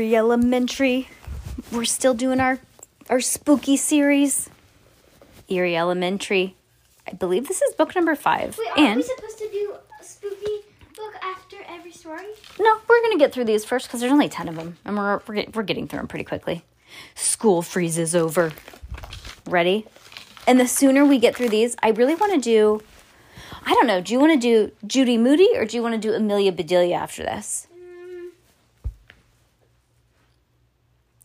Eerie Elementary. We're still doing our our spooky series. Eerie Elementary. I believe this is book number five. and we supposed to do a spooky book after every story? no, we're gonna get through these first because there's only ten of them, and we're we're, get, we're getting through them pretty quickly. School freezes over. Ready? And the sooner we get through these, I really want to do. I don't know. Do you want to do Judy Moody or do you want to do Amelia Bedelia after this?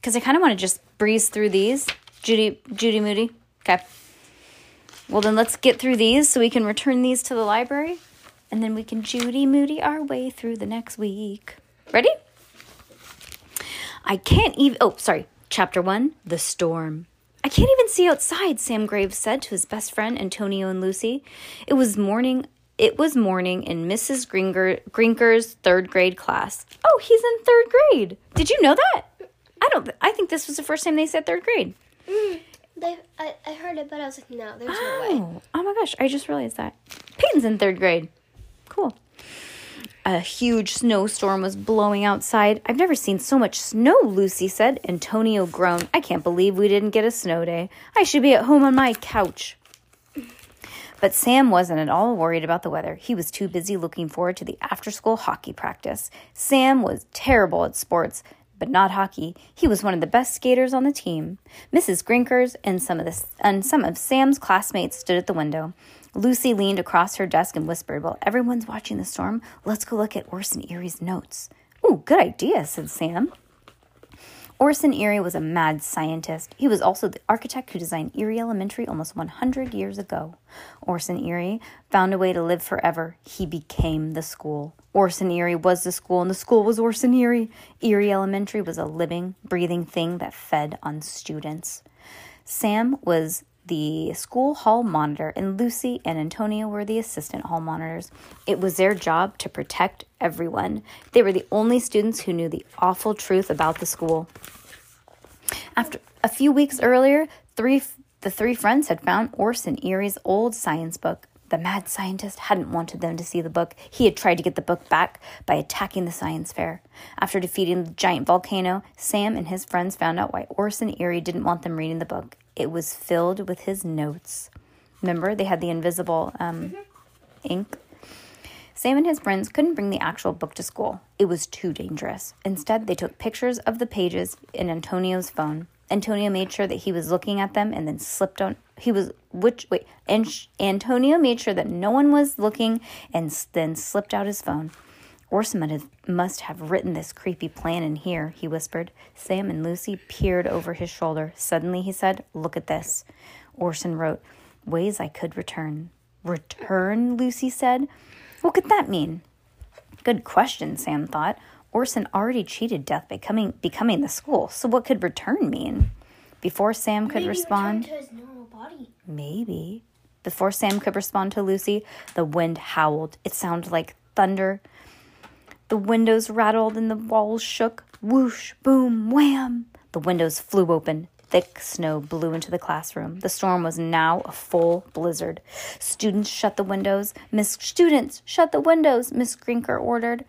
Because I kind of want to just breeze through these. Judy Judy Moody. Okay. Well, then let's get through these so we can return these to the library, and then we can Judy Moody our way through the next week. Ready? I can't even. Oh, sorry. Chapter one The Storm. I can't even see outside, Sam Graves said to his best friend Antonio and Lucy. It was morning. It was morning in Mrs. Gringer, Grinker's third grade class. Oh, he's in third grade. Did you know that? I don't. I think this was the first time they said third grade. Mm, they, I, I heard it, but I was like, no, there's no way. Oh, oh my gosh! I just realized that Peyton's in third grade. Cool. A huge snowstorm was blowing outside. I've never seen so much snow, Lucy said. Antonio groaned. I can't believe we didn't get a snow day. I should be at home on my couch. But Sam wasn't at all worried about the weather. He was too busy looking forward to the after school hockey practice. Sam was terrible at sports, but not hockey. He was one of the best skaters on the team. Mrs. Grinkers and some of the and some of Sam's classmates stood at the window. Lucy leaned across her desk and whispered, "While everyone's watching the storm, let's go look at Orson Eerie's notes." "Ooh, good idea," said Sam. Orson Eerie was a mad scientist. He was also the architect who designed Eerie Elementary almost 100 years ago. Orson Eerie found a way to live forever. He became the school. Orson Eerie was the school, and the school was Orson Eerie. Eerie Elementary was a living, breathing thing that fed on students. Sam was the school hall monitor, and Lucy and Antonio were the assistant hall monitors. It was their job to protect everyone. They were the only students who knew the awful truth about the school. After a few weeks earlier, three the three friends had found Orson Eerie's old science book. The mad scientist hadn't wanted them to see the book. He had tried to get the book back by attacking the science fair. After defeating the giant volcano, Sam and his friends found out why Orson Eerie didn't want them reading the book. It was filled with his notes. Remember, they had the invisible um, ink. Sam and his friends couldn't bring the actual book to school. It was too dangerous. Instead, they took pictures of the pages in Antonio's phone. Antonio made sure that he was looking at them and then slipped on. He was which wait, and Antonio made sure that no one was looking and s- then slipped out his phone. Orson must have, written this creepy plan in here, he whispered. Sam and Lucy peered over his shoulder. Suddenly, he said, Look at this. Orson wrote, Ways I could return. Return, Lucy said. What could that mean? Good question, Sam thought. Orson already cheated death by coming, becoming the school, so what could return mean? Before Sam could respond, to his normal body. maybe. Before Sam could respond to Lucy, the wind howled. It sounded like thunder. The windows rattled and the walls shook. Whoosh, boom, wham. The windows flew open. Thick snow blew into the classroom. The storm was now a full blizzard. Students shut the windows. Miss Students, shut the windows, Miss Grinker ordered.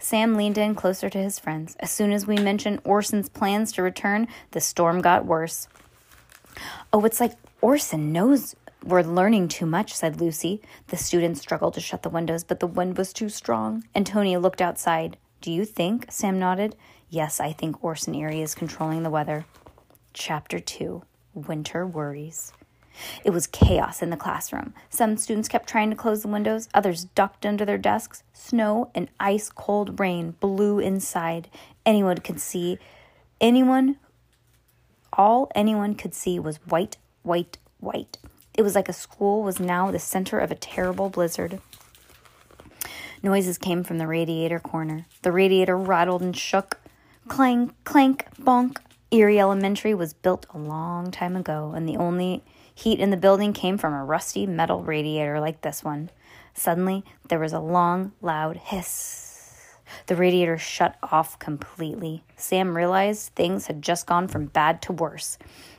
Sam leaned in closer to his friends. As soon as we mentioned Orson's plans to return, the storm got worse. Oh, it's like Orson knows we're learning too much, said Lucy. The students struggled to shut the windows, but the wind was too strong. Antonia looked outside. Do you think? Sam nodded. Yes, I think Orson Eerie is controlling the weather. Chapter 2 Winter Worries. It was chaos in the classroom. Some students kept trying to close the windows, others ducked under their desks. Snow and ice cold rain blew inside. Anyone could see, anyone, all anyone could see was white, white, white. It was like a school was now the center of a terrible blizzard. Noises came from the radiator corner. The radiator rattled and shook. Clank, clank, bonk. Eerie Elementary was built a long time ago, and the only heat in the building came from a rusty metal radiator like this one. Suddenly, there was a long, loud hiss. The radiator shut off completely. Sam realized things had just gone from bad to worse.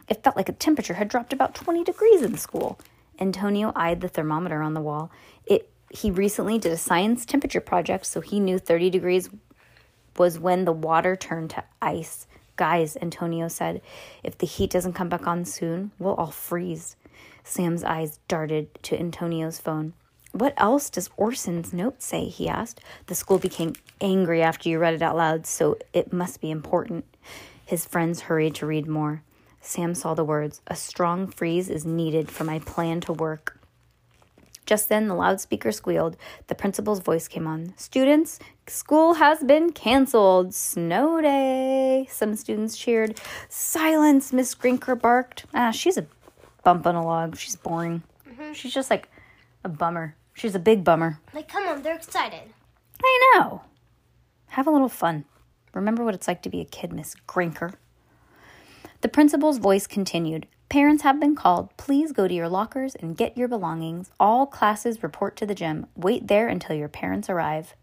It felt like the temperature had dropped about 20 degrees in school. Antonio eyed the thermometer on the wall. It he recently did a science temperature project, so he knew 30 degrees was when the water turned to ice. Guys, Antonio said, if the heat doesn't come back on soon, we'll all freeze. Sam's eyes darted to Antonio's phone. What else does Orson's note say? he asked. The school became angry after you read it out loud, so it must be important. His friends hurried to read more. Sam saw the words, A strong freeze is needed for my plan to work. Just then, the loudspeaker squealed. The principal's voice came on. Students, school has been canceled. Snow day. Some students cheered. Silence, Miss Grinker barked. Ah, she's a bump on a log. She's boring. She's just like a bummer. She's a big bummer. Like, come on, they're excited. I know. Have a little fun. Remember what it's like to be a kid, Miss Grinker. The principal's voice continued. Parents have been called. Please go to your lockers and get your belongings. All classes report to the gym. Wait there until your parents arrive.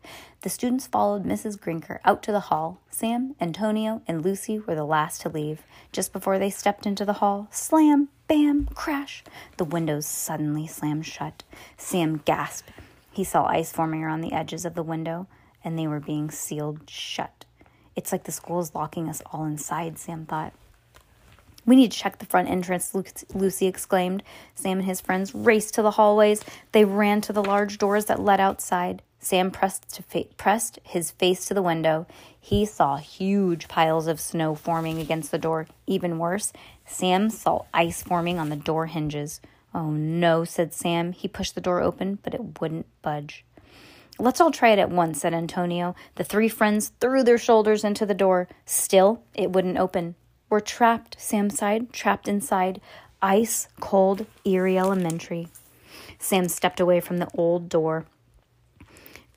The students followed Mrs. Grinker out to the hall. Sam, Antonio, and Lucy were the last to leave. Just before they stepped into the hall, slam, bam, crash. The windows suddenly slammed shut. Sam gasped. He saw ice forming around the edges of the window, and they were being sealed shut. It's like the school is locking us all inside, Sam thought. We need to check the front entrance, Lucy exclaimed. Sam and his friends raced to the hallways. They ran to the large doors that led outside. Sam pressed, fa- pressed his face to the window. He saw huge piles of snow forming against the door. Even worse, Sam saw ice forming on the door hinges. Oh no, said Sam. He pushed the door open, but it wouldn't budge. Let's all try it at once, said Antonio. The three friends threw their shoulders into the door. Still, it wouldn't open were trapped, Samside, trapped inside ice cold Eerie Elementary. Sam stepped away from the old door.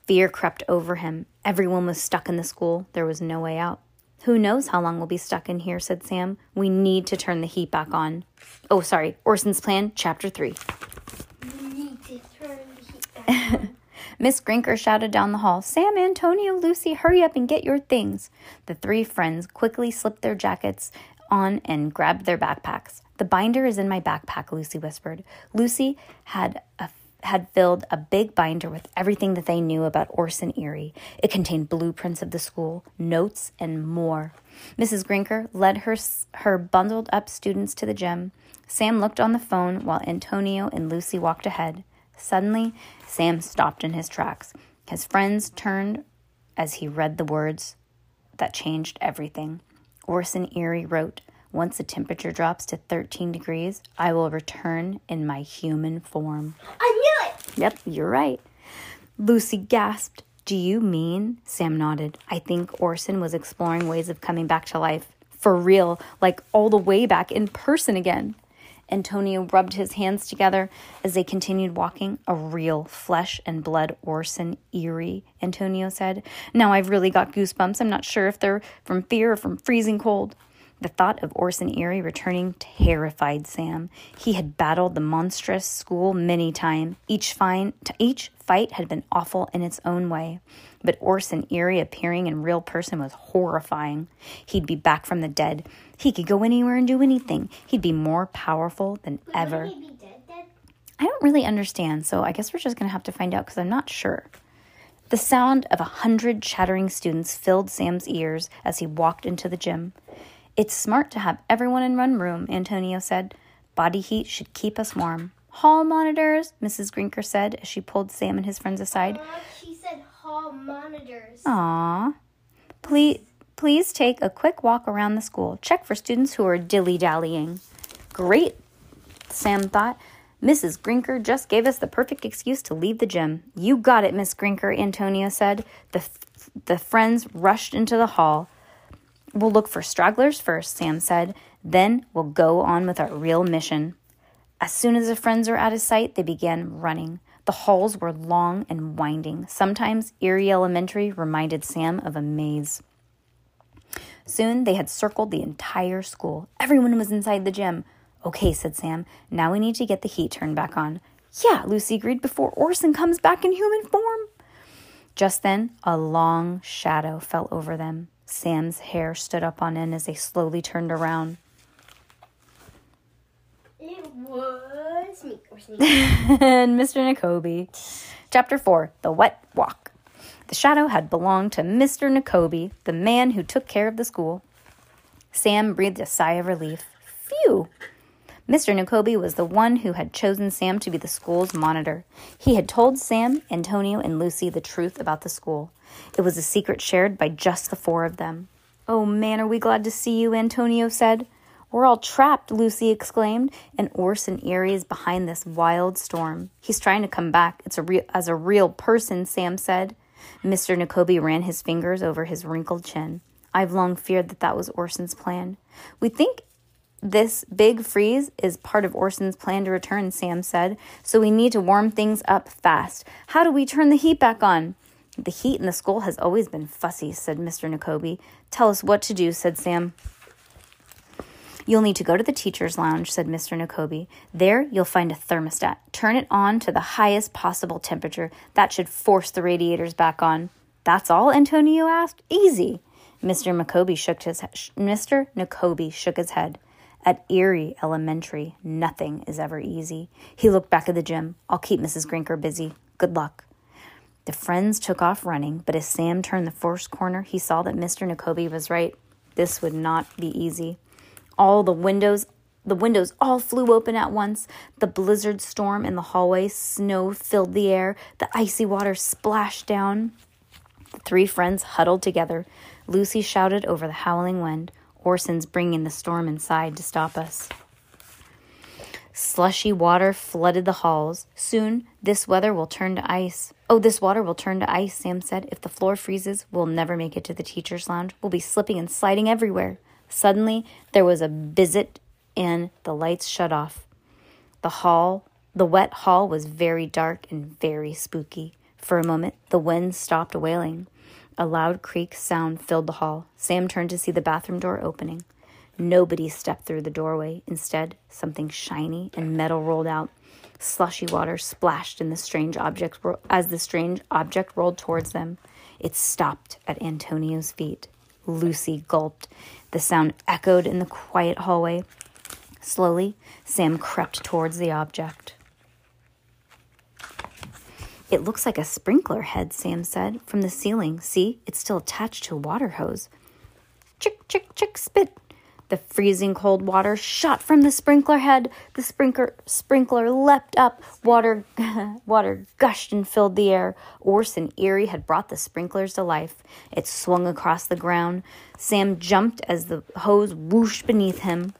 Fear crept over him. Everyone was stuck in the school. There was no way out. Who knows how long we'll be stuck in here, said Sam. We need to turn the heat back on. Oh, sorry. Orson's Plan, Chapter 3. Miss Grinker shouted down the hall, Sam, Antonio, Lucy, hurry up and get your things. The three friends quickly slipped their jackets on and grabbed their backpacks. The binder is in my backpack, Lucy whispered. Lucy had a had filled a big binder with everything that they knew about Orson Eerie. It contained blueprints of the school, notes, and more. Mrs. Grinker led her her bundled up students to the gym. Sam looked on the phone while Antonio and Lucy walked ahead. Suddenly, Sam stopped in his tracks. His friends turned as he read the words that changed everything. Orson Eerie wrote, Once the temperature drops to 13 degrees, I will return in my human form. I knew it! Yep, you're right. Lucy gasped. Do you mean? Sam nodded. I think Orson was exploring ways of coming back to life. For real, like all the way back in person again. Antonio rubbed his hands together as they continued walking. A real flesh and blood Orson Eerie, Antonio said. Now I've really got goosebumps. I'm not sure if they're from fear or from freezing cold. The thought of Orson Eerie returning terrified Sam. He had battled the monstrous school many times. Each fine, each fight had been awful in its own way. But Orson Eerie appearing in real person was horrifying. He'd be back from the dead. He could go anywhere and do anything. He'd be more powerful than Wait, ever. Wouldn't he be dead, dead? I don't really understand, so I guess we're just going to have to find out because I'm not sure. The sound of a hundred chattering students filled Sam's ears as he walked into the gym. It's smart to have everyone in one room, Antonio said. Body heat should keep us warm. Hall monitors, Mrs. Grinker said as she pulled Sam and his friends aside. Aw, she said hall monitors. Aw. Please, please take a quick walk around the school. Check for students who are dilly dallying. Great, Sam thought. Mrs. Grinker just gave us the perfect excuse to leave the gym. You got it, Miss Grinker, Antonio said. The, the friends rushed into the hall. We'll look for stragglers first, Sam said. Then we'll go on with our real mission. As soon as the friends were out of sight, they began running. The halls were long and winding. Sometimes Eerie Elementary reminded Sam of a maze. Soon they had circled the entire school. Everyone was inside the gym. Okay, said Sam. Now we need to get the heat turned back on. Yeah, Lucy agreed, before Orson comes back in human form. Just then, a long shadow fell over them. Sam's hair stood up on end as they slowly turned around. It was me. Or and Mr. Nekobi. Chapter 4 The Wet Walk. The shadow had belonged to Mr. Nekobi, the man who took care of the school. Sam breathed a sigh of relief. Phew! Mr. Nekobi was the one who had chosen Sam to be the school's monitor. He had told Sam, Antonio, and Lucy the truth about the school. It was a secret shared by just the four of them. Oh man, are we glad to see you, Antonio said. We're all trapped, Lucy exclaimed, and Orson Eerie is behind this wild storm. He's trying to come back. It's a real as a real person, Sam said. Mr. Nekobi ran his fingers over his wrinkled chin. I've long feared that that was Orson's plan. We think this big freeze is part of Orson's plan to return, Sam said, so we need to warm things up fast. How do we turn the heat back on? The heat in the school has always been fussy, said Mr. Nekobi. Tell us what to do, said Sam. You'll need to go to the teacher's lounge, said Mr. Nekobi. There, you'll find a thermostat. Turn it on to the highest possible temperature. That should force the radiators back on. That's all? Antonio asked. Easy. Mr. Nekobi shook his Mr. Nekobi shook his head. At Eerie Elementary, nothing is ever easy. He looked back at the gym. I'll keep Mrs. Grinker busy. Good luck. The friends took off running, but as Sam turned the first corner, he saw that Mr. Nekobi was right. This would not be easy. All the windows the windows all flew open at once. The blizzard storm in the hallway, snow filled the air, the icy water splashed down. The three friends huddled together. Lucy shouted over the howling wind. Orson's bringing the storm inside to stop us. Slushy water flooded the halls. Soon, this weather will turn to ice. Oh, this water will turn to ice, Sam said. If the floor freezes, we'll never make it to the teacher's lounge. We'll be slipping and sliding everywhere. Suddenly, there was a visit and the lights shut off. The hall, the wet hall was very dark and very spooky. For a moment, the wind stopped wailing. A loud creak sound filled the hall. Sam turned to see the bathroom door opening. Nobody stepped through the doorway. Instead, something shiny and metal rolled out. Slushy water splashed in the strange object as the strange object rolled towards them. It stopped at Antonio's feet. Lucy gulped. The sound echoed in the quiet hallway. Slowly, Sam crept towards the object. It looks like a sprinkler head, Sam said, from the ceiling. See, it's still attached to a water hose. Chick, chick, chick, spit. The freezing cold water shot from the sprinkler head. The sprinkler sprinkler leapt up. Water water gushed and filled the air. Orson Eerie had brought the sprinklers to life. It swung across the ground. Sam jumped as the hose whooshed beneath him.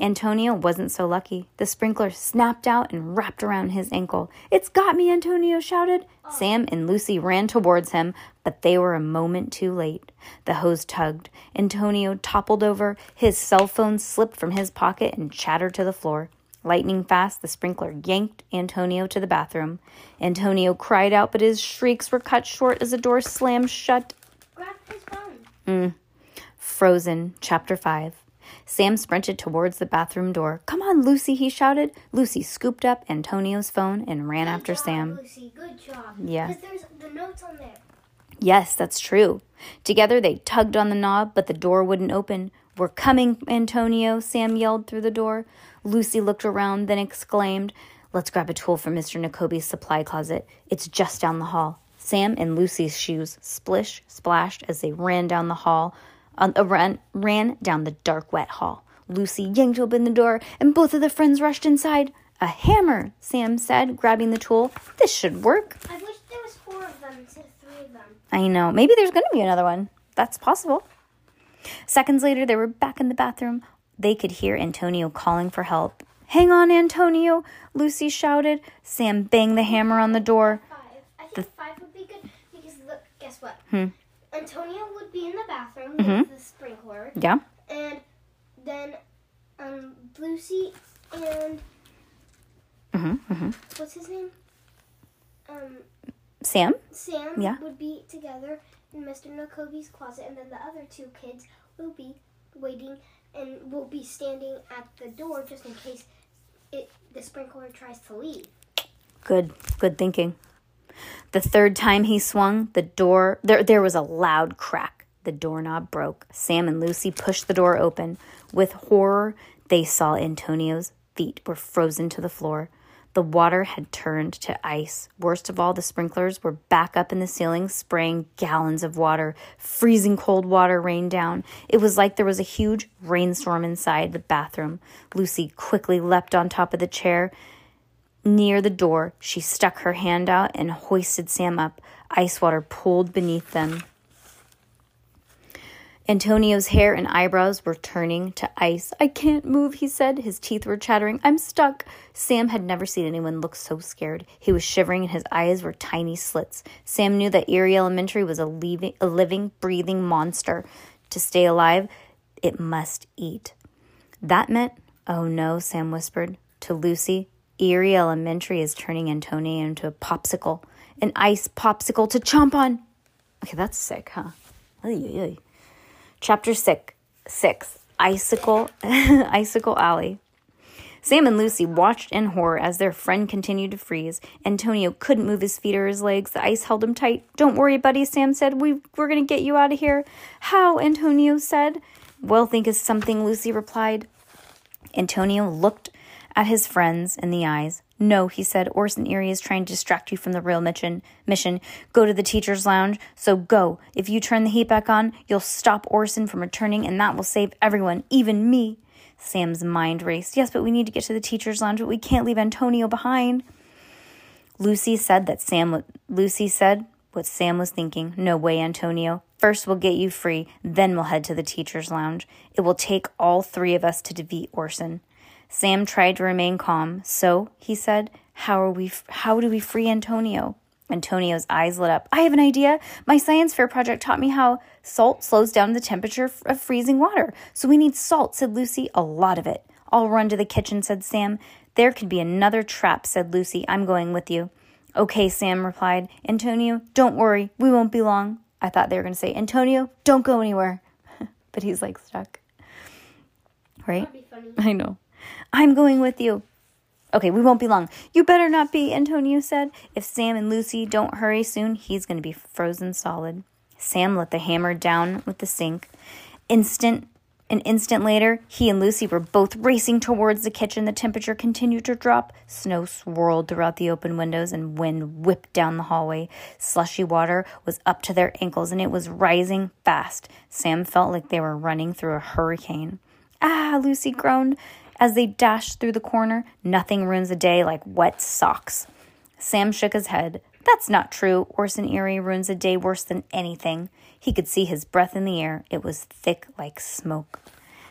Antonio wasn't so lucky. The sprinkler snapped out and wrapped around his ankle. It's got me, Antonio shouted. Sam and Lucy ran towards him, but they were a moment too late. The hose tugged. Antonio toppled over. His cell phone slipped from his pocket and chattered to the floor. Lightning fast, the sprinkler yanked Antonio to the bathroom. Antonio cried out, but his shrieks were cut short as the door slammed shut. Grab his phone. Mm. Frozen, Chapter 5. Sam sprinted towards the bathroom door. Come on, Lucy, he shouted. Lucy scooped up Antonio's phone and ran after job, Sam. Lucy, good job. Yeah. Because there's the notes on there. Yes, that's true. Together they tugged on the knob, but the door wouldn't open. We're coming, Antonio, Sam yelled through the door. Lucy looked around, then exclaimed, Let's grab a tool from Mr. Nekobi's supply closet. It's just down the hall. Sam and Lucy's shoes splish splashed as they ran down the hall, uh, uh, ran, ran down the dark, wet hall. Lucy yanked open the door, and both of the friends rushed inside. A hammer, Sam said, grabbing the tool. This should work. I wish there was four of them instead of three of them. I know. Maybe there's going to be another one. That's possible. Seconds later, they were back in the bathroom. They could hear Antonio calling for help. Hang on, Antonio, Lucy shouted. Sam banged the hammer on the door. Five. I think the... five would be good because look, guess what? Antonio would be in the bathroom with the sprinkler, Yeah? and then um Lucy and Mhm, mhm. what's his name? Um, Sam? Sam Yeah. would be together in Mr. Nekobi's closet, and then the other two kids will be waiting and will be standing at the door just in case it the sprinkler tries to leave. Good, good thinking. The third time he swung, the door there there was a loud crack. The doorknob broke. Sam and Lucy pushed the door open. With horror, they saw Antonio's feet were frozen to the floor. The water had turned to ice. Worst of all, the sprinklers were back up in the ceiling, spraying gallons of water. Freezing cold water rained down. It was like there was a huge rainstorm inside the bathroom. Lucy quickly leapt on top of the chair. Near the door, she stuck her hand out and hoisted Sam up. Ice water pooled beneath them. Antonio's hair and eyebrows were turning to ice. I can't move, he said. His teeth were chattering. I'm stuck. Sam had never seen anyone look so scared. He was shivering and his eyes were tiny slits. Sam knew that Eerie Elementary was a, leaving, a living, breathing monster. To stay alive, it must eat. That meant, oh no, Sam whispered to Lucy. Eerie Elementary is turning Antonio into a popsicle, an ice popsicle to chomp on. Okay, that's sick, huh? Chapter six, six Icicle, Icicle Alley. Sam and Lucy watched in horror as their friend continued to freeze. Antonio couldn't move his feet or his legs. The ice held him tight. Don't worry, buddy, Sam said. We, we're going to get you out of here. How? Antonio said. Well, think of something, Lucy replied. Antonio looked at his friends in the eyes. No, he said, Orson Eerie is trying to distract you from the real mission. Mission. Go to the teacher's lounge. So go. If you turn the heat back on, you'll stop Orson from returning, and that will save everyone, even me. Sam's mind raced. Yes, but we need to get to the teacher's lounge, but we can't leave Antonio behind. Lucy said that Sam Lucy said what Sam was thinking. No way, Antonio. First we'll get you free, then we'll head to the teacher's lounge. It will take all three of us to defeat Orson. Sam tried to remain calm. So, he said, how are we how do we free Antonio? Antonio's eyes lit up. I have an idea. My science fair project taught me how salt slows down the temperature of freezing water. So we need salt, said Lucy. A lot of it. I'll run to the kitchen, said Sam. There could be another trap, said Lucy. I'm going with you. Okay, Sam replied. Antonio, don't worry. We won't be long. I thought they were going to say, Antonio, don't go anywhere. but he's like stuck. Right? I know. I'm going with you. Okay, we won't be long. You better not be, Antonio said. If Sam and Lucy don't hurry soon, he's going to be frozen solid. Sam let the hammer down with the sink. Instant an instant later, he and Lucy were both racing towards the kitchen. The temperature continued to drop. Snow swirled throughout the open windows and wind whipped down the hallway. Slushy water was up to their ankles and it was rising fast. Sam felt like they were running through a hurricane. Ah, Lucy groaned. As they dashed through the corner, nothing ruins a day like wet socks. Sam shook his head. That's not true. Orson Eerie ruins a day worse than anything. He could see his breath in the air. It was thick like smoke.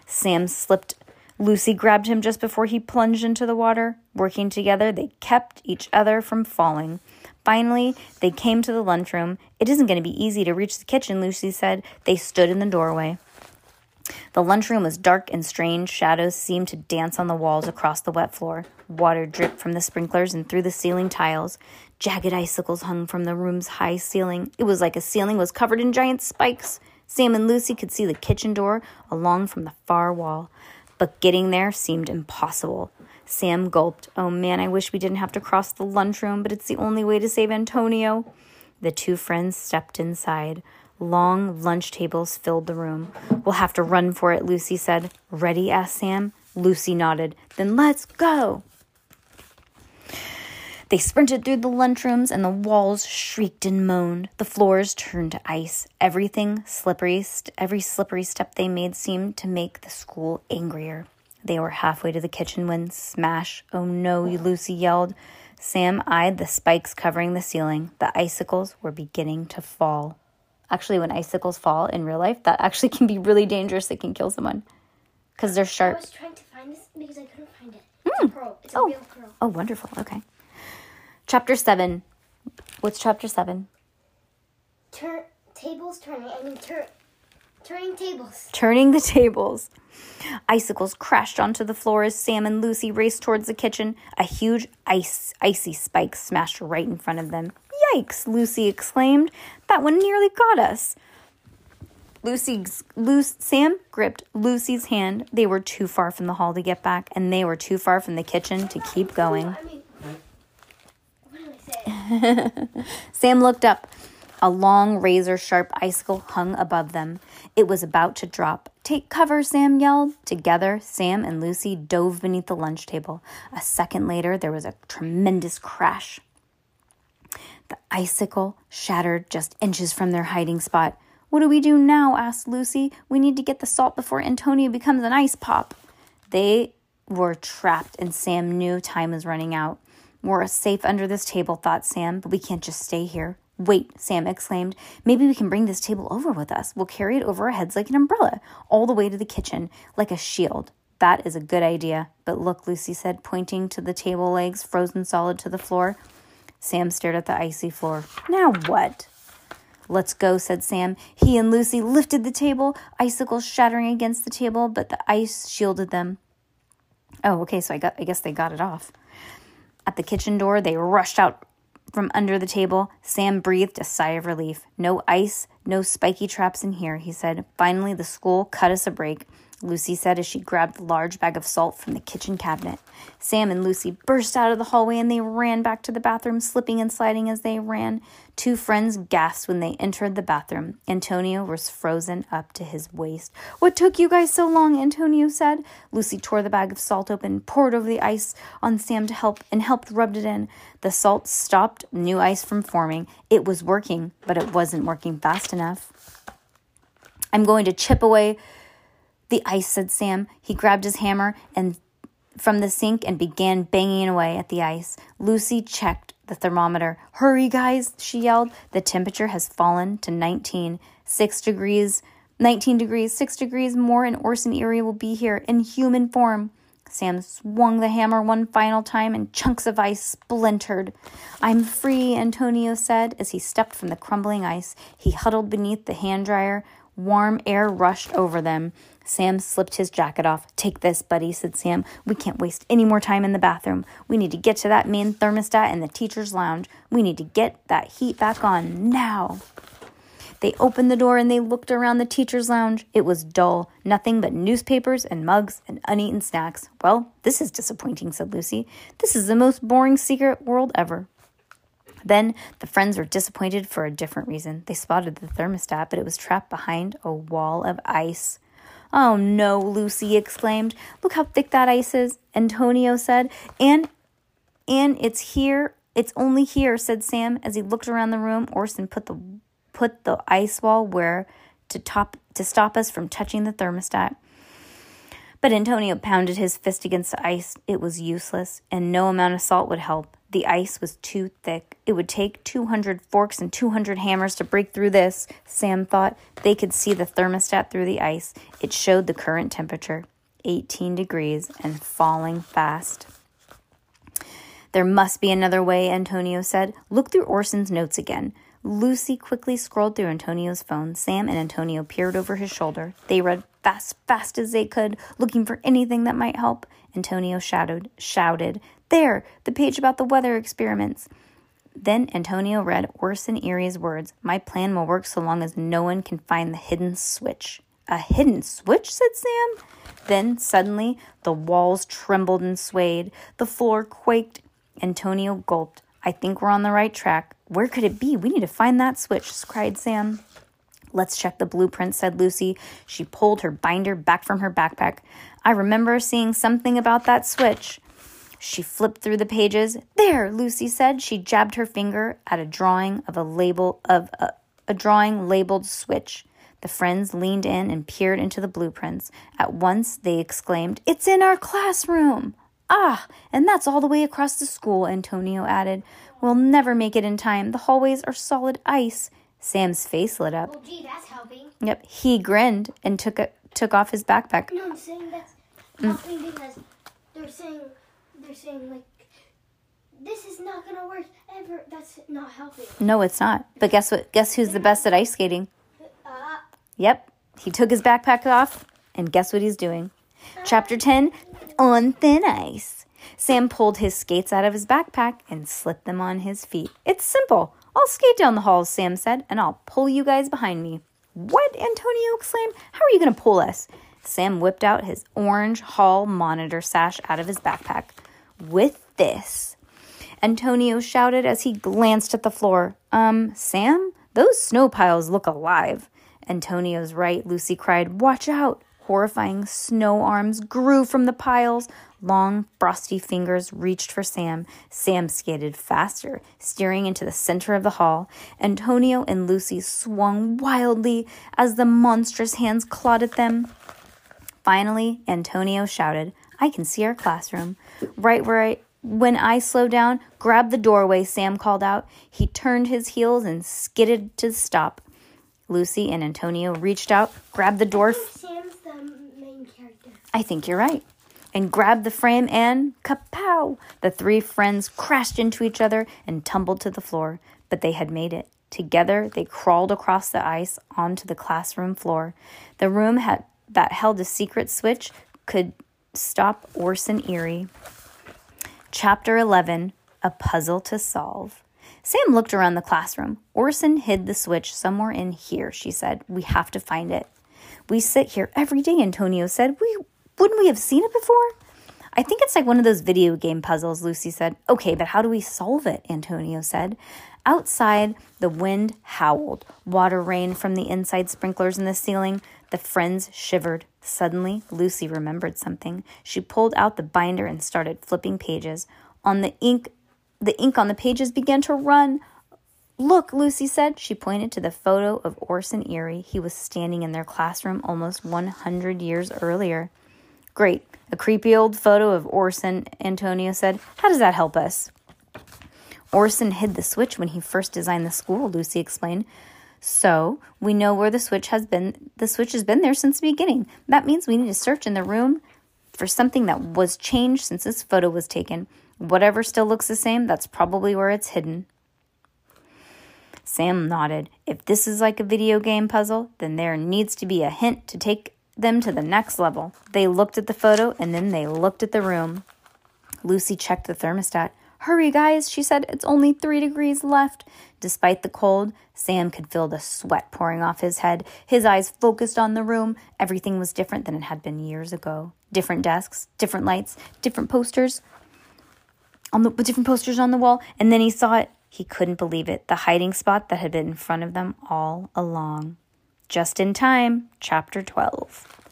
Sam slipped. Lucy grabbed him just before he plunged into the water. Working together, they kept each other from falling. Finally, they came to the lunchroom. It isn't going to be easy to reach the kitchen, Lucy said. They stood in the doorway. The lunchroom was dark and strange. Shadows seemed to dance on the walls across the wet floor. Water dripped from the sprinklers and through the ceiling tiles. Jagged icicles hung from the room's high ceiling. It was like a ceiling was covered in giant spikes. Sam and Lucy could see the kitchen door along from the far wall, but getting there seemed impossible. Sam gulped. Oh man, I wish we didn't have to cross the lunchroom, but it's the only way to save Antonio. The two friends stepped inside. Long lunch tables filled the room. We'll have to run for it, Lucy said. Ready? asked Sam. Lucy nodded. Then let's go. They sprinted through the lunchrooms and the walls shrieked and moaned. The floors turned to ice. Everything slippery, every slippery step they made seemed to make the school angrier. They were halfway to the kitchen when smash, oh no, Lucy yelled. Sam eyed the spikes covering the ceiling. The icicles were beginning to fall actually when icicles fall in real life, that actually can be really dangerous. It can kill someone because they're sharp. I was trying to find this because I couldn't find it. It's mm. a pearl. It's a oh. real pearl. Oh, wonderful. Okay. Chapter seven. What's chapter seven? Turn tables turning. I mean, turn turning tables. Turning the tables. Icicles crashed onto the floor as Sam and Lucy raced towards the kitchen. A huge ice icy spike smashed right in front of them. Yikes, Lucy exclaimed. That one nearly got us. Lucy's Luce, Sam gripped Lucy's hand. They were too far from the hall to get back, and they were too far from the kitchen to keep going. What do I say? Sam looked up. A long, razor sharp icicle hung above them. It was about to drop. Take cover, Sam yelled. Together, Sam and Lucy dove beneath the lunch table. A second later, there was a tremendous crash. The icicle shattered just inches from their hiding spot. What do we do now? asked Lucy. We need to get the salt before Antonio becomes an ice pop. They were trapped, and Sam knew time was running out. We're safe under this table, thought Sam, but we can't just stay here. Wait, Sam exclaimed. Maybe we can bring this table over with us. We'll carry it over our heads like an umbrella, all the way to the kitchen, like a shield. That is a good idea. But look, Lucy said, pointing to the table legs frozen solid to the floor. Sam stared at the icy floor. Now what? Let's go, said Sam. He and Lucy lifted the table, icicles shattering against the table, but the ice shielded them. Oh, okay, so I got I guess they got it off. At the kitchen door, they rushed out from under the table. Sam breathed a sigh of relief. No ice, no spiky traps in here, he said. Finally, the school cut us a break. Lucy said as she grabbed the large bag of salt from the kitchen cabinet. Sam and Lucy burst out of the hallway and they ran back to the bathroom, slipping and sliding as they ran. Two friends gasped when they entered the bathroom. Antonio was frozen up to his waist. What took you guys so long? Antonio said. Lucy tore the bag of salt open, poured over the ice on Sam to help, and helped rub it in. The salt stopped new ice from forming. It was working, but it wasn't working fast enough. I'm going to chip away the ice, said Sam. He grabbed his hammer and from the sink and began banging away at the ice. Lucy checked the thermometer. Hurry, guys, she yelled. The temperature has fallen to 19, 6 degrees, 19 degrees, 6 degrees more, and Orson Eerie will be here in human form. Sam swung the hammer one final time and chunks of ice splintered. I'm free, Antonio said as he stepped from the crumbling ice. He huddled beneath the hand dryer. Warm air rushed over them. Sam slipped his jacket off. Take this, buddy, said Sam. We can't waste any more time in the bathroom. We need to get to that main thermostat in the teacher's lounge. We need to get that heat back on now. They opened the door and they looked around the teacher's lounge. It was dull, nothing but newspapers and mugs and uneaten snacks. Well, this is disappointing, said Lucy. This is the most boring secret world ever. Then the friends were disappointed for a different reason. They spotted the thermostat, but it was trapped behind a wall of ice. Oh no, Lucy exclaimed. Look how thick that ice is, Antonio said. And and it's here. It's only here, said Sam as he looked around the room. Orson put the put the ice wall where to top to stop us from touching the thermostat. But Antonio pounded his fist against the ice. It was useless, and no amount of salt would help. The ice was too thick. It would take 200 forks and 200 hammers to break through this, Sam thought. They could see the thermostat through the ice. It showed the current temperature 18 degrees and falling fast. There must be another way, Antonio said. Look through Orson's notes again. Lucy quickly scrolled through Antonio's phone. Sam and Antonio peered over his shoulder. They read fast, fast as they could, looking for anything that might help. Antonio shouted, shouted, There, the page about the weather experiments. Then Antonio read Orson Eerie's words My plan will work so long as no one can find the hidden switch. A hidden switch? said Sam. Then suddenly the walls trembled and swayed. The floor quaked. Antonio gulped. I think we're on the right track. Where could it be? We need to find that switch, cried Sam. Let's check the blueprint, said Lucy. She pulled her binder back from her backpack. I remember seeing something about that switch. She flipped through the pages. There, Lucy said. She jabbed her finger at a drawing of a label of a, a drawing labeled switch. The friends leaned in and peered into the blueprints. At once they exclaimed, It's in our classroom! Ah, and that's all the way across the school, Antonio added. We'll never make it in time. The hallways are solid ice. Sam's face lit up. Well, gee, that's helping. Yep, he grinned and took a, took off his backpack. No, I'm saying that's helping because they're saying they're saying like this is not gonna work ever. That's not helping. No, it's not. But guess what? Guess who's the best at ice skating? Uh, Yep, he took his backpack off, and guess what he's doing? Chapter 10 On Thin Ice. Sam pulled his skates out of his backpack and slipped them on his feet. It's simple. I'll skate down the halls, Sam said, and I'll pull you guys behind me. What? Antonio exclaimed. How are you going to pull us? Sam whipped out his orange hall monitor sash out of his backpack. With this, Antonio shouted as he glanced at the floor. Um, Sam, those snow piles look alive. Antonio's right, Lucy cried. Watch out! Horrifying snow arms grew from the piles. Long, frosty fingers reached for Sam. Sam skated faster, steering into the center of the hall. Antonio and Lucy swung wildly as the monstrous hands clawed at them. Finally, Antonio shouted, I can see our classroom. Right where I when I slowed down, grab the doorway, Sam called out. He turned his heels and skidded to stop. Lucy and Antonio reached out, grabbed the door. Sam's the main character. I think you're right. And grabbed the frame and kapow! The three friends crashed into each other and tumbled to the floor, but they had made it. Together, they crawled across the ice onto the classroom floor. The room had that held a secret switch could stop Orson Eerie. Chapter 11 A Puzzle to Solve. Sam looked around the classroom. Orson hid the switch somewhere in here, she said. We have to find it. We sit here every day, Antonio said. We wouldn't we have seen it before? I think it's like one of those video game puzzles, Lucy said. Okay, but how do we solve it? Antonio said. Outside, the wind howled. Water rained from the inside sprinklers in the ceiling. The friends shivered. Suddenly, Lucy remembered something. She pulled out the binder and started flipping pages. On the ink, the ink on the pages began to run. Look, Lucy said. She pointed to the photo of Orson Eerie. He was standing in their classroom almost 100 years earlier. Great. A creepy old photo of Orson, Antonio said. How does that help us? Orson hid the switch when he first designed the school, Lucy explained. So we know where the switch has been. The switch has been there since the beginning. That means we need to search in the room for something that was changed since this photo was taken. Whatever still looks the same, that's probably where it's hidden. Sam nodded. If this is like a video game puzzle, then there needs to be a hint to take them to the next level. They looked at the photo and then they looked at the room. Lucy checked the thermostat. Hurry, guys, she said. It's only three degrees left. Despite the cold, Sam could feel the sweat pouring off his head. His eyes focused on the room. Everything was different than it had been years ago. Different desks, different lights, different posters on the different posters on the wall, and then he saw it. He couldn't believe it. The hiding spot that had been in front of them all along. Just in time, chapter 12.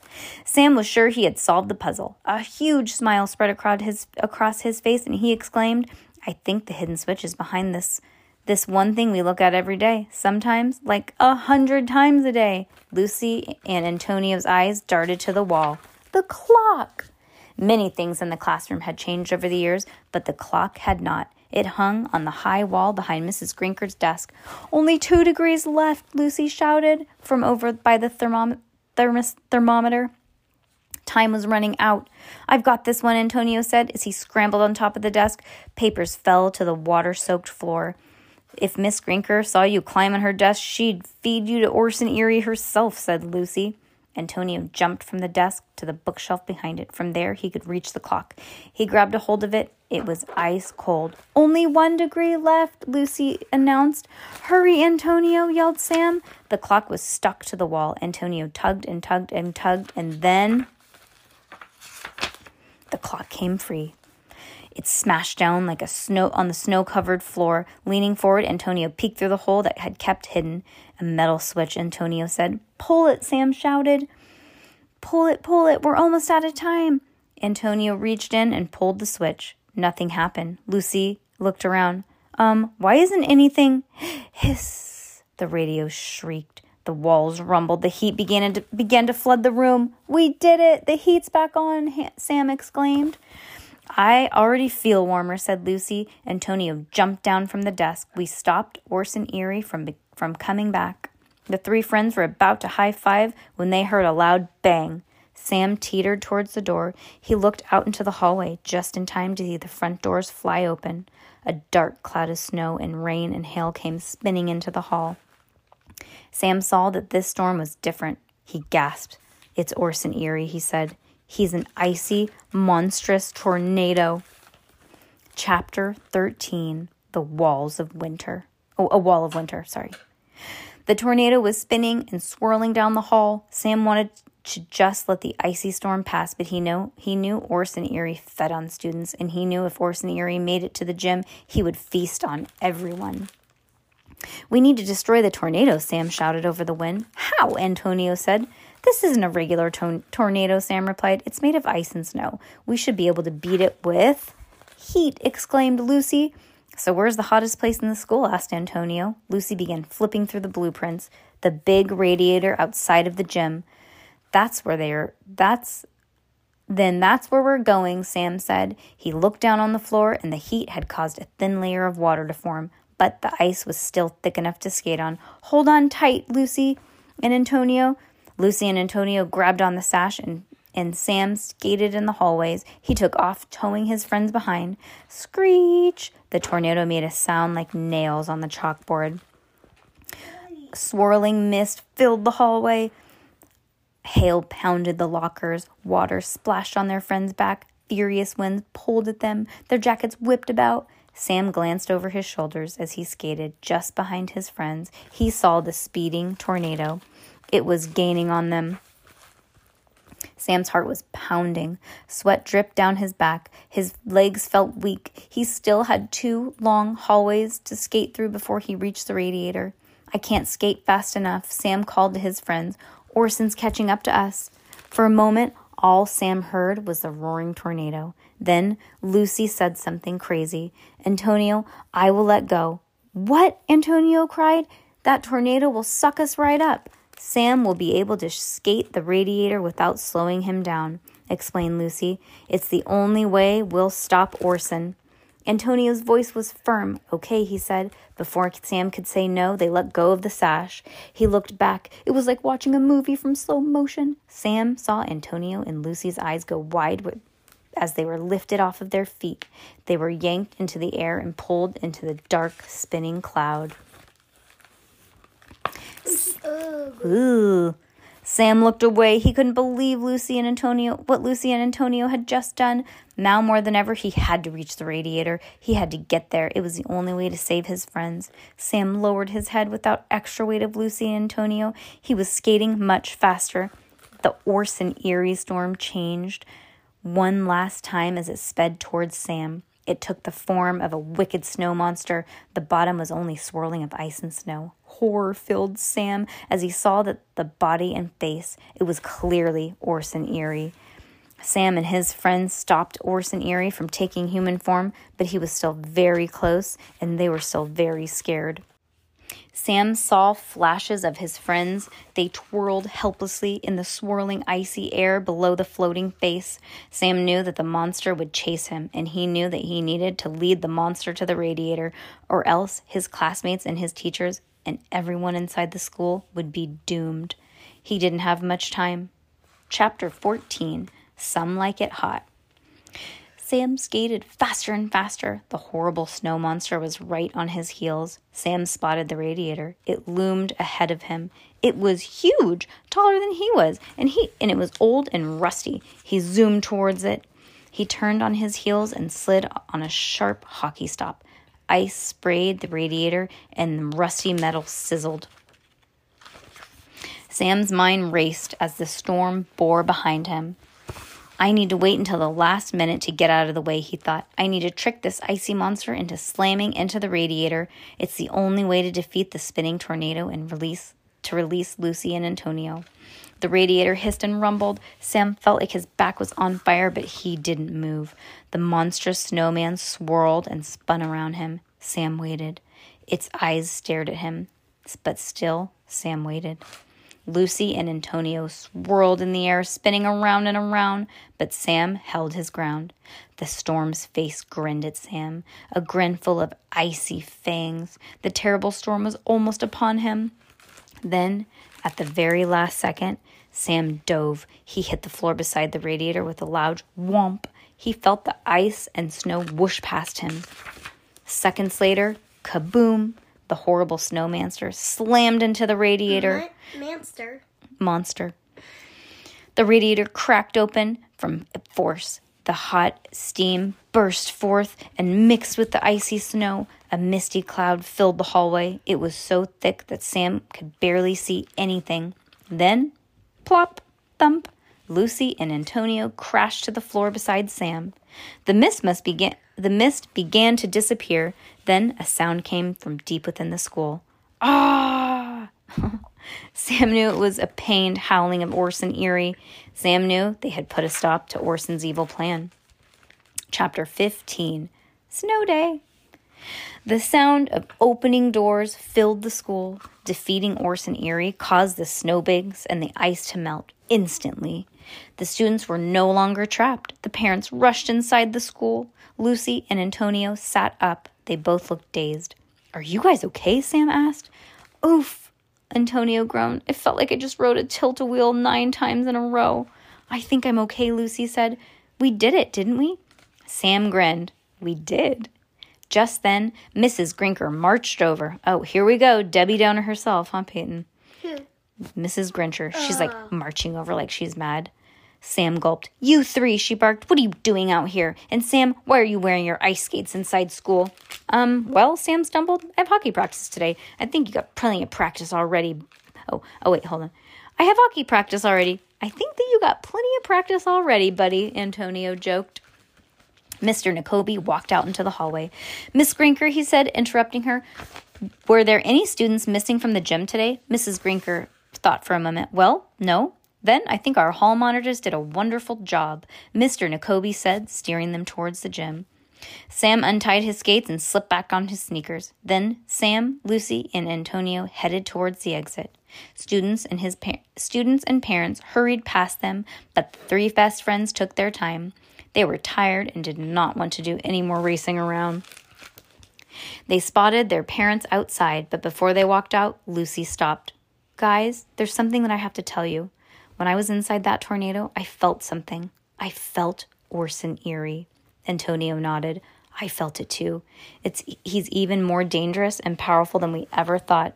Sam was sure he had solved the puzzle. A huge smile spread across his, across his face, and he exclaimed, I think the hidden switch is behind this this one thing we look at every day, sometimes like a hundred times a day. Lucy and Antonio's eyes darted to the wall. The clock! Many things in the classroom had changed over the years, but the clock had not. It hung on the high wall behind Mrs. Grinker's desk. Only two degrees left, Lucy shouted from over by the thermom- thermos- thermometer. Time was running out. I've got this one, Antonio said as he scrambled on top of the desk. Papers fell to the water soaked floor. If Miss Grinker saw you climb on her desk, she'd feed you to Orson Eerie herself, said Lucy. Antonio jumped from the desk to the bookshelf behind it. From there, he could reach the clock. He grabbed a hold of it. It was ice cold. Only one degree left, Lucy announced. Hurry, Antonio, yelled Sam. The clock was stuck to the wall. Antonio tugged and tugged and tugged, and then the clock came free. It smashed down like a snow on the snow-covered floor. Leaning forward, Antonio peeked through the hole that had kept hidden. A metal switch, Antonio said. Pull it, Sam shouted. Pull it, pull it. We're almost out of time. Antonio reached in and pulled the switch. Nothing happened. Lucy looked around. Um, why isn't anything? Hiss! The radio shrieked. The walls rumbled. The heat began to, began to flood the room. We did it! The heat's back on, Sam exclaimed. I already feel warmer, said Lucy. Antonio jumped down from the desk. We stopped Orson Eerie from, from coming back. The three friends were about to high five when they heard a loud bang. Sam teetered towards the door. He looked out into the hallway just in time to see the front doors fly open. A dark cloud of snow and rain and hail came spinning into the hall. Sam saw that this storm was different. He gasped. It's Orson Eerie, he said. He's an icy, monstrous tornado. Chapter 13 The Walls of Winter. Oh, A Wall of Winter, sorry. The tornado was spinning and swirling down the hall. Sam wanted to just let the icy storm pass, but he knew he knew Orson Eerie fed on students, and he knew if Orson Eerie made it to the gym, he would feast on everyone. We need to destroy the tornado, Sam shouted over the wind. How? Antonio said. This isn't a regular to- tornado, Sam replied. It's made of ice and snow. We should be able to beat it with heat, exclaimed Lucy. So, where's the hottest place in the school? asked Antonio. Lucy began flipping through the blueprints. The big radiator outside of the gym. That's where they're. That's. Then that's where we're going, Sam said. He looked down on the floor, and the heat had caused a thin layer of water to form, but the ice was still thick enough to skate on. Hold on tight, Lucy and Antonio. Lucy and Antonio grabbed on the sash and and Sam skated in the hallways. He took off, towing his friends behind. Screech! The tornado made a sound like nails on the chalkboard. Swirling mist filled the hallway. Hail pounded the lockers. Water splashed on their friends' back. Furious winds pulled at them. Their jackets whipped about. Sam glanced over his shoulders as he skated just behind his friends. He saw the speeding tornado. It was gaining on them. Sam's heart was pounding. Sweat dripped down his back. His legs felt weak. He still had two long hallways to skate through before he reached the radiator. I can't skate fast enough, Sam called to his friends. Orson's catching up to us. For a moment, all Sam heard was the roaring tornado. Then Lucy said something crazy. Antonio, I will let go. What? Antonio cried. That tornado will suck us right up. Sam will be able to skate the radiator without slowing him down, explained Lucy. It's the only way we'll stop Orson. Antonio's voice was firm. Okay, he said. Before Sam could say no, they let go of the sash. He looked back. It was like watching a movie from slow motion. Sam saw Antonio and Lucy's eyes go wide as they were lifted off of their feet. They were yanked into the air and pulled into the dark, spinning cloud. Ooh. Sam looked away. He couldn't believe Lucy and Antonio what Lucy and Antonio had just done. Now more than ever, he had to reach the radiator. He had to get there. It was the only way to save his friends. Sam lowered his head without extra weight of Lucy and Antonio. He was skating much faster. The Orson Eerie storm changed one last time as it sped towards Sam. It took the form of a wicked snow monster. The bottom was only swirling of ice and snow. Horror filled Sam as he saw that the body and face, it was clearly Orson Eerie. Sam and his friends stopped Orson Eerie from taking human form, but he was still very close and they were still very scared. Sam saw flashes of his friends. They twirled helplessly in the swirling icy air below the floating face. Sam knew that the monster would chase him, and he knew that he needed to lead the monster to the radiator, or else his classmates and his teachers and everyone inside the school would be doomed. He didn't have much time. Chapter 14 Some Like It Hot. Sam skated faster and faster. The horrible snow monster was right on his heels. Sam spotted the radiator. It loomed ahead of him. It was huge, taller than he was, and he and it was old and rusty. He zoomed towards it. He turned on his heels and slid on a sharp hockey stop. Ice sprayed the radiator and the rusty metal sizzled. Sam's mind raced as the storm bore behind him. I need to wait until the last minute to get out of the way, he thought. I need to trick this icy monster into slamming into the radiator. It's the only way to defeat the spinning tornado and release to release Lucy and Antonio. The radiator hissed and rumbled. Sam felt like his back was on fire, but he didn't move. The monstrous snowman swirled and spun around him. Sam waited. Its eyes stared at him, but still Sam waited. Lucy and Antonio swirled in the air, spinning around and around, but Sam held his ground. The storm's face grinned at Sam, a grin full of icy fangs. The terrible storm was almost upon him. Then, at the very last second, Sam dove. He hit the floor beside the radiator with a loud whomp. He felt the ice and snow whoosh past him. Seconds later, kaboom! The horrible snowmancer slammed into the radiator. Monster. Monster. The radiator cracked open from force. The The hot steam burst forth and mixed with the icy snow. A misty cloud filled the hallway. It was so thick that Sam could barely see anything. Then, plop, thump, Lucy and Antonio crashed to the floor beside Sam. The mist must begin the mist began to disappear. Then a sound came from deep within the school. Ah! Sam knew it was a pained howling of Orson Eerie. Sam knew they had put a stop to Orson's evil plan. Chapter 15 Snow Day. The sound of opening doors filled the school. Defeating Orson Eerie caused the snowbanks and the ice to melt instantly. The students were no longer trapped. The parents rushed inside the school. Lucy and Antonio sat up. They both looked dazed. Are you guys okay? Sam asked. Oof, Antonio groaned. It felt like I just rode a tilt a wheel nine times in a row. I think I'm okay, Lucy said. We did it, didn't we? Sam grinned. We did. Just then, Mrs. Grinker marched over. Oh, here we go. Debbie Downer herself, huh, Peyton? Mrs. Grincher. She's like uh. marching over like she's mad. Sam gulped. You three, she barked. What are you doing out here? And Sam, why are you wearing your ice skates inside school? Um, well, Sam stumbled. I have hockey practice today. I think you got plenty of practice already. Oh, oh wait, hold on. I have hockey practice already. I think that you got plenty of practice already, buddy, Antonio joked. Mr. Nekobi walked out into the hallway. Miss Grinker, he said, interrupting her, were there any students missing from the gym today? Mrs. Grinker thought for a moment. Well, no. Then I think our hall monitors did a wonderful job, Mr. Nekobi said, steering them towards the gym. Sam untied his skates and slipped back on his sneakers. Then Sam, Lucy, and Antonio headed towards the exit. Students and his pa- students and parents hurried past them, but the three best friends took their time. They were tired and did not want to do any more racing around. They spotted their parents outside, but before they walked out, Lucy stopped. Guys, there's something that I have to tell you. When I was inside that tornado, I felt something. I felt Orson Eerie. Antonio nodded. I felt it too. It's he's even more dangerous and powerful than we ever thought.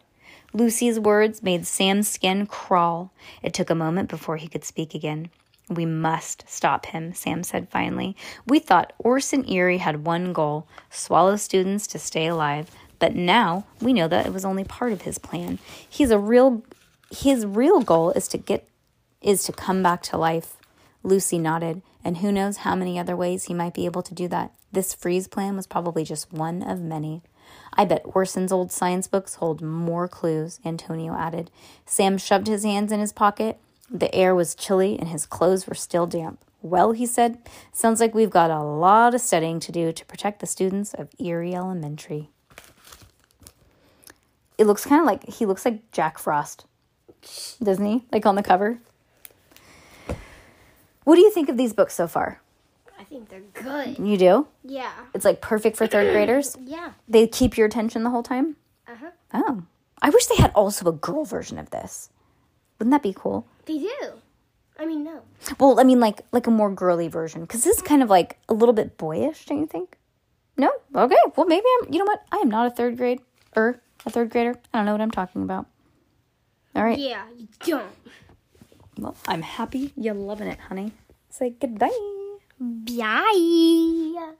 Lucy's words made Sam's skin crawl. It took a moment before he could speak again. We must stop him, Sam said finally. We thought Orson Eerie had one goal swallow students to stay alive. But now we know that it was only part of his plan. He's a real his real goal is to get is to come back to life. Lucy nodded, and who knows how many other ways he might be able to do that. This freeze plan was probably just one of many. I bet Orson's old science books hold more clues, Antonio added. Sam shoved his hands in his pocket. The air was chilly and his clothes were still damp. Well, he said, sounds like we've got a lot of studying to do to protect the students of Eerie Elementary. It looks kind of like he looks like Jack Frost, doesn't he? Like on the cover. What do you think of these books so far? I think they're good. You do? Yeah. It's like perfect for third graders. Yeah. They keep your attention the whole time. Uh huh. Oh, I wish they had also a girl version of this. Wouldn't that be cool? They do. I mean, no. Well, I mean, like like a more girly version, because this is kind of like a little bit boyish. Don't you think? No. Okay. Well, maybe I'm. You know what? I am not a third grade or a third grader. I don't know what I'm talking about. All right. Yeah, you don't. Well, I'm happy you're loving it, honey. Say goodbye. Bye.